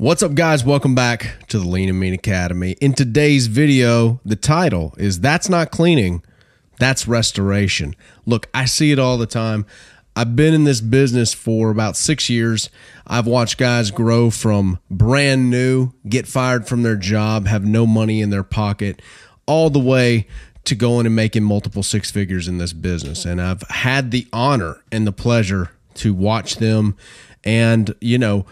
What's up, guys? Welcome back to the Lean and Mean Academy. In today's video, the title is That's Not Cleaning, That's Restoration. Look, I see it all the time. I've been in this business for about six years. I've watched guys grow from brand new, get fired from their job, have no money in their pocket, all the way to going and making multiple six figures in this business. And I've had the honor and the pleasure to watch them and, you know,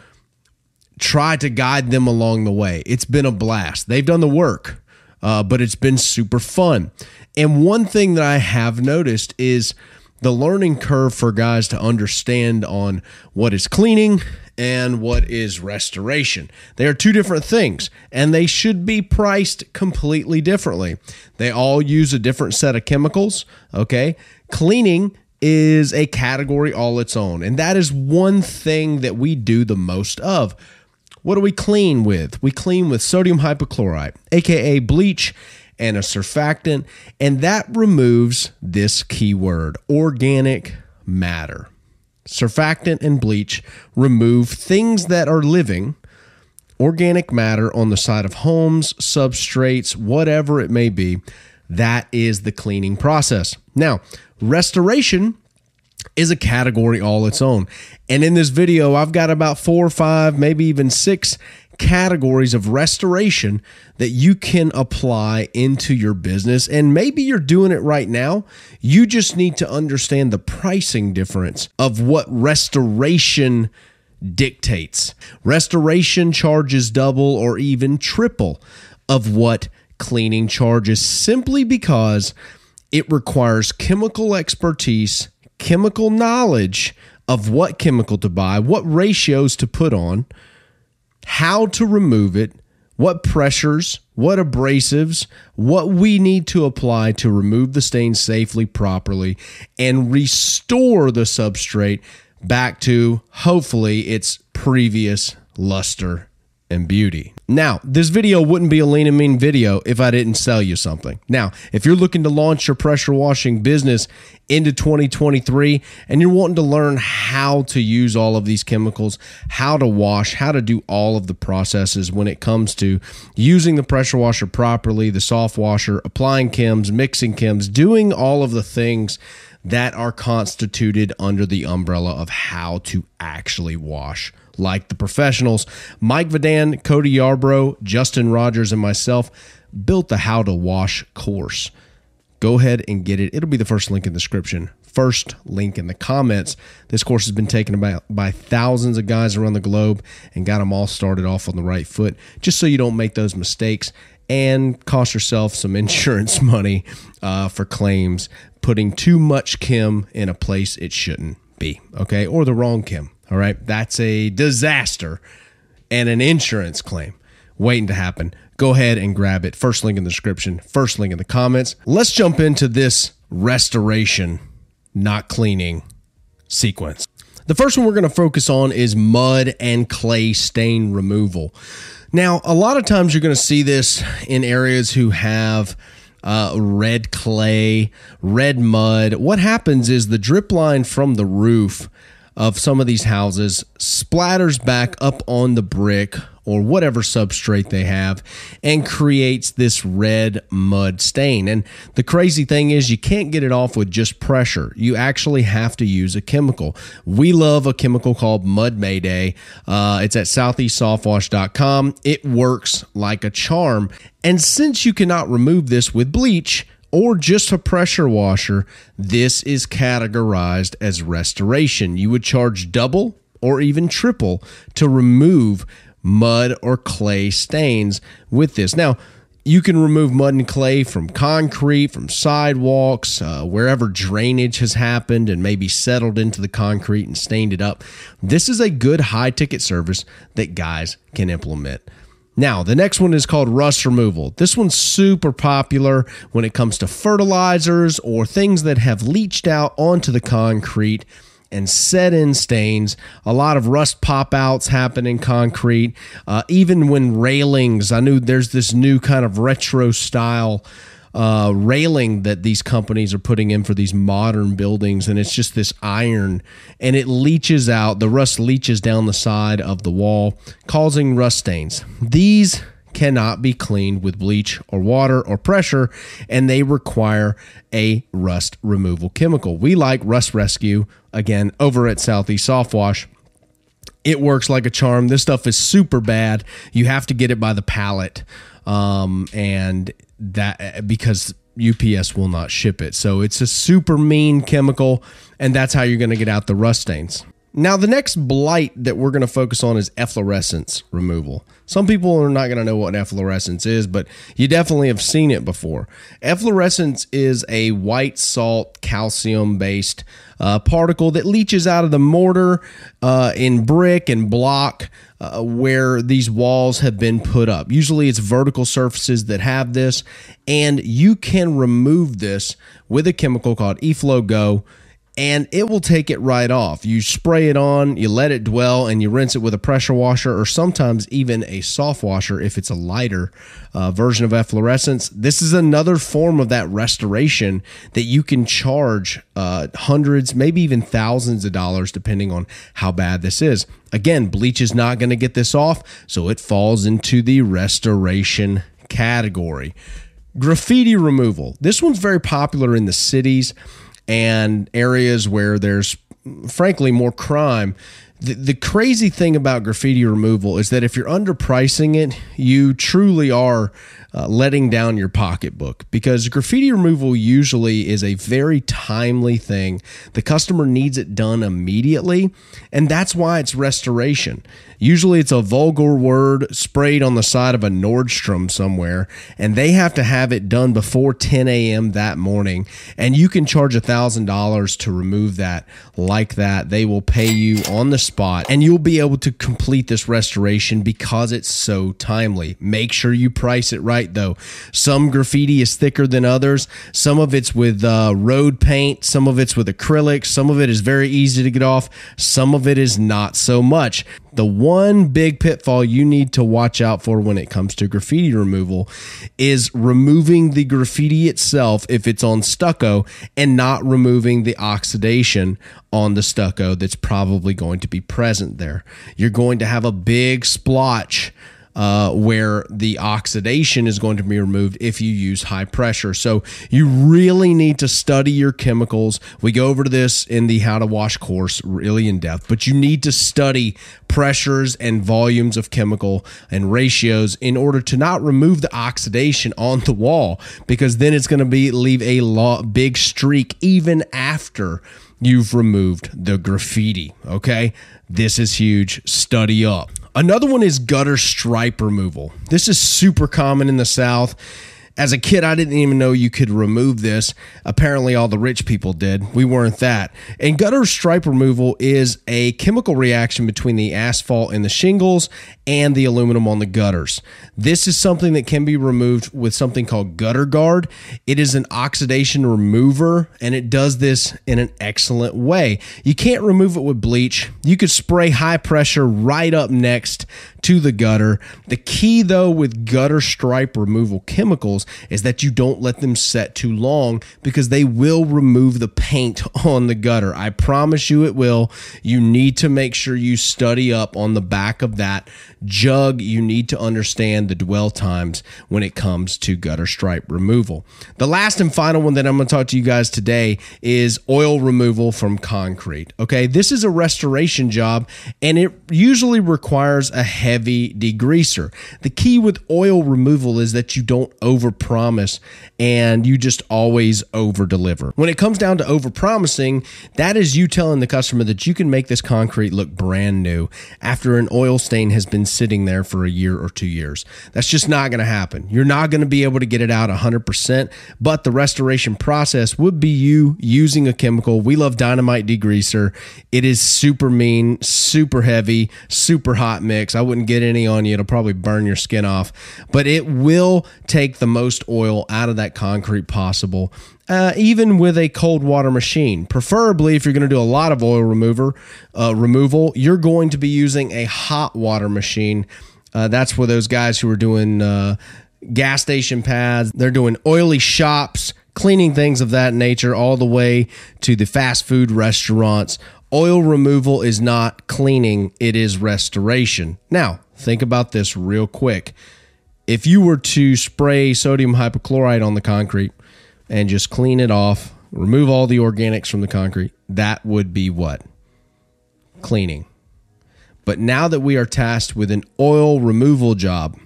try to guide them along the way. It's been a blast. They've done the work, uh, but it's been super fun. And one thing that I have noticed is the learning curve for guys to understand on what is cleaning and what is restoration. They are two different things and they should be priced completely differently. They all use a different set of chemicals, okay? Cleaning is a category all its own, and that is one thing that we do the most of what do we clean with? We clean with sodium hypochlorite, aka bleach, and a surfactant, and that removes this keyword organic matter. Surfactant and bleach remove things that are living, organic matter on the side of homes, substrates, whatever it may be. That is the cleaning process. Now, restoration is a category all its own. And in this video, I've got about four or five, maybe even six categories of restoration that you can apply into your business. And maybe you're doing it right now. You just need to understand the pricing difference of what restoration dictates. Restoration charges double or even triple of what cleaning charges simply because it requires chemical expertise chemical knowledge of what chemical to buy, what ratios to put on, how to remove it, what pressures, what abrasives, what we need to apply to remove the stain safely, properly, and restore the substrate back to hopefully its previous luster and beauty. Now, this video wouldn't be a lean and mean video if I didn't sell you something. Now, if you're looking to launch your pressure washing business into 2023 and you're wanting to learn how to use all of these chemicals, how to wash, how to do all of the processes when it comes to using the pressure washer properly, the soft washer, applying chems, mixing chems, doing all of the things that are constituted under the umbrella of how to actually wash like the professionals. Mike Vidan, Cody Yarbrough, Justin Rogers, and myself built the How to Wash course. Go ahead and get it. It'll be the first link in the description, first link in the comments. This course has been taken by, by thousands of guys around the globe and got them all started off on the right foot, just so you don't make those mistakes and cost yourself some insurance money uh, for claims putting too much chem in a place it shouldn't be, okay, or the wrong chem. All right. That's a disaster and an insurance claim waiting to happen. Go ahead and grab it. First link in the description, first link in the comments. Let's jump into this restoration, not cleaning sequence. The first one we're going to focus on is mud and clay stain removal. Now, a lot of times you're going to see this in areas who have uh, red clay, red mud. What happens is the drip line from the roof of some of these houses splatters back up on the brick or whatever substrate they have and creates this red mud stain. And the crazy thing is, you can't get it off with just pressure. You actually have to use a chemical. We love a chemical called Mud Mayday. Uh, it's at southeastsoftwash.com. It works like a charm. And since you cannot remove this with bleach, or just a pressure washer, this is categorized as restoration. You would charge double or even triple to remove mud or clay stains with this. Now, you can remove mud and clay from concrete, from sidewalks, uh, wherever drainage has happened and maybe settled into the concrete and stained it up. This is a good high ticket service that guys can implement. Now, the next one is called rust removal. This one's super popular when it comes to fertilizers or things that have leached out onto the concrete and set in stains. A lot of rust pop outs happen in concrete. Uh, even when railings, I knew there's this new kind of retro style uh, railing that these companies are putting in for these modern buildings, and it's just this iron, and it leaches out. The rust leaches down the side of the wall, causing rust stains. These cannot be cleaned with bleach or water or pressure, and they require a rust removal chemical. We like Rust Rescue, again, over at Southeast Soft Wash. It works like a charm. This stuff is super bad. You have to get it by the pallet, um, and that because UPS will not ship it. So it's a super mean chemical, and that's how you're going to get out the rust stains. Now, the next blight that we're going to focus on is efflorescence removal. Some people are not going to know what efflorescence is, but you definitely have seen it before. Efflorescence is a white salt calcium based uh, particle that leaches out of the mortar uh, in brick and block uh, where these walls have been put up. Usually it's vertical surfaces that have this, and you can remove this with a chemical called eFlow Go and it will take it right off. You spray it on, you let it dwell, and you rinse it with a pressure washer or sometimes even a soft washer if it's a lighter uh, version of efflorescence. This is another form of that restoration that you can charge uh, hundreds, maybe even thousands of dollars, depending on how bad this is. Again, bleach is not going to get this off, so it falls into the restoration category. Graffiti removal. This one's very popular in the cities and areas where there's frankly more crime. The, the crazy thing about graffiti removal is that if you're underpricing it, you truly are uh, letting down your pocketbook because graffiti removal usually is a very timely thing. The customer needs it done immediately, and that's why it's restoration. Usually it's a vulgar word sprayed on the side of a Nordstrom somewhere, and they have to have it done before 10 a.m. that morning. And you can charge $1,000 to remove that like that. They will pay you on the spot, and you'll be able to complete this restoration because it's so timely. Make sure you price it right, though. Some graffiti is thicker than others, some of it's with uh, road paint, some of it's with acrylic, some of it is very easy to get off, some of it is not so much. The one big pitfall you need to watch out for when it comes to graffiti removal is removing the graffiti itself if it's on stucco and not removing the oxidation on the stucco that's probably going to be present there. You're going to have a big splotch uh, where the oxidation is going to be removed if you use high pressure. So you really need to study your chemicals. We go over to this in the how to wash course really in depth, but you need to study pressures and volumes of chemical and ratios in order to not remove the oxidation on the wall because then it's going to be leave a lo- big streak even after you've removed the graffiti. Okay. This is huge. Study up. Another one is gutter stripe removal. This is super common in the South. As a kid, I didn't even know you could remove this. Apparently, all the rich people did. We weren't that. And gutter stripe removal is a chemical reaction between the asphalt and the shingles and the aluminum on the gutters. This is something that can be removed with something called Gutter Guard. It is an oxidation remover and it does this in an excellent way. You can't remove it with bleach. You could spray high pressure right up next to the gutter. The key, though, with gutter stripe removal chemicals is that you don't let them set too long because they will remove the paint on the gutter. I promise you it will. You need to make sure you study up on the back of that jug. You need to understand the dwell times when it comes to gutter stripe removal. The last and final one that I'm going to talk to you guys today is oil removal from concrete. Okay, this is a restoration job and it usually requires a heavy degreaser. The key with oil removal is that you don't overpromise and you just always over deliver. When it comes down to over promising, that is you telling the customer that you can make this concrete look brand new after an oil stain has been sitting there for a year or two years. That's just not going to happen. You're not going to be able to get it out 100%, but the restoration process would be you using a chemical. We love dynamite degreaser. It is super mean, super heavy, super hot mix. I wouldn't get any on you. It'll probably burn your skin off, but it will take the most oil out of that concrete possible uh, even with a cold water machine. Preferably, if you're going to do a lot of oil remover uh, removal, you're going to be using a hot water machine. Uh, that's for those guys who are doing uh, gas station pads, they're doing oily shops, cleaning things of that nature, all the way to the fast food restaurants. Oil removal is not cleaning, it is restoration. Now, think about this real quick. If you were to spray sodium hypochlorite on the concrete and just clean it off, remove all the organics from the concrete, that would be what? Cleaning. But now that we are tasked with an oil removal job,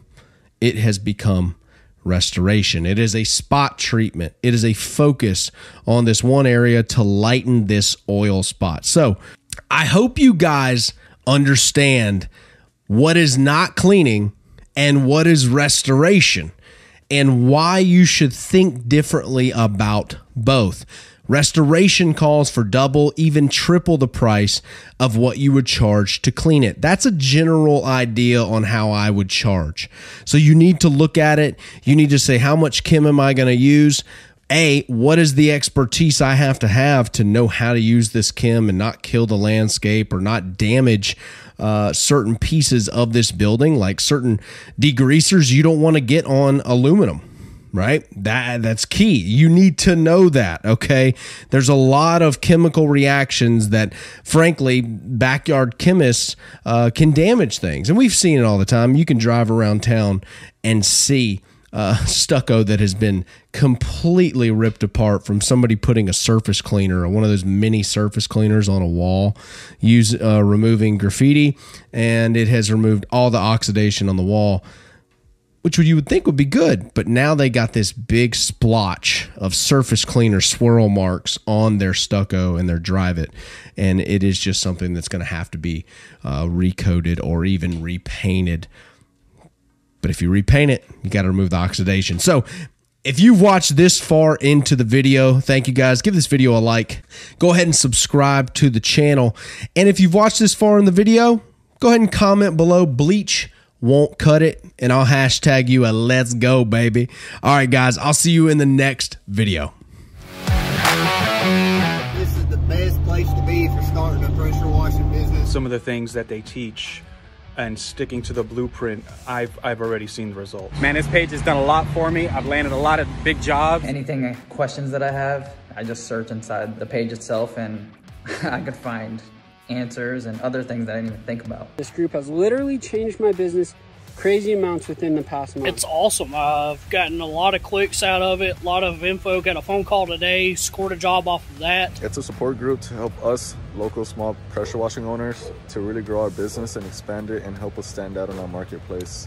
it has become restoration. It is a spot treatment. It is a focus on this one area to lighten this oil spot. So I hope you guys understand what is not cleaning and what is restoration and why you should think differently about both. Restoration calls for double, even triple the price of what you would charge to clean it. That's a general idea on how I would charge. So you need to look at it. You need to say, how much chem am I going to use? A, what is the expertise I have to have to know how to use this chem and not kill the landscape or not damage uh, certain pieces of this building, like certain degreasers you don't want to get on aluminum right? That that's key. You need to know that okay? There's a lot of chemical reactions that frankly backyard chemists uh, can damage things. And we've seen it all the time. You can drive around town and see uh, stucco that has been completely ripped apart from somebody putting a surface cleaner or one of those mini surface cleaners on a wall, use uh, removing graffiti, and it has removed all the oxidation on the wall which you would think would be good, but now they got this big splotch of surface cleaner swirl marks on their stucco and their drive it, and it is just something that's going to have to be uh, recoated or even repainted. But if you repaint it, you got to remove the oxidation. So if you've watched this far into the video, thank you guys. Give this video a like. Go ahead and subscribe to the channel. And if you've watched this far in the video, go ahead and comment below bleach won't cut it, and I'll hashtag you a let's go, baby. All right, guys, I'll see you in the next video. This is the best place to be if you're starting a pressure washing business. Some of the things that they teach and sticking to the blueprint, I've, I've already seen the results. Man, this page has done a lot for me. I've landed a lot of big jobs. Anything, uh, questions that I have, I just search inside the page itself and I could find answers and other things that I didn't even think about. This group has literally changed my business crazy amounts within the past month. It's awesome. I've gotten a lot of clicks out of it, a lot of info. Got a phone call today, scored a job off of that. It's a support group to help us, local small pressure washing owners, to really grow our business and expand it and help us stand out in our marketplace.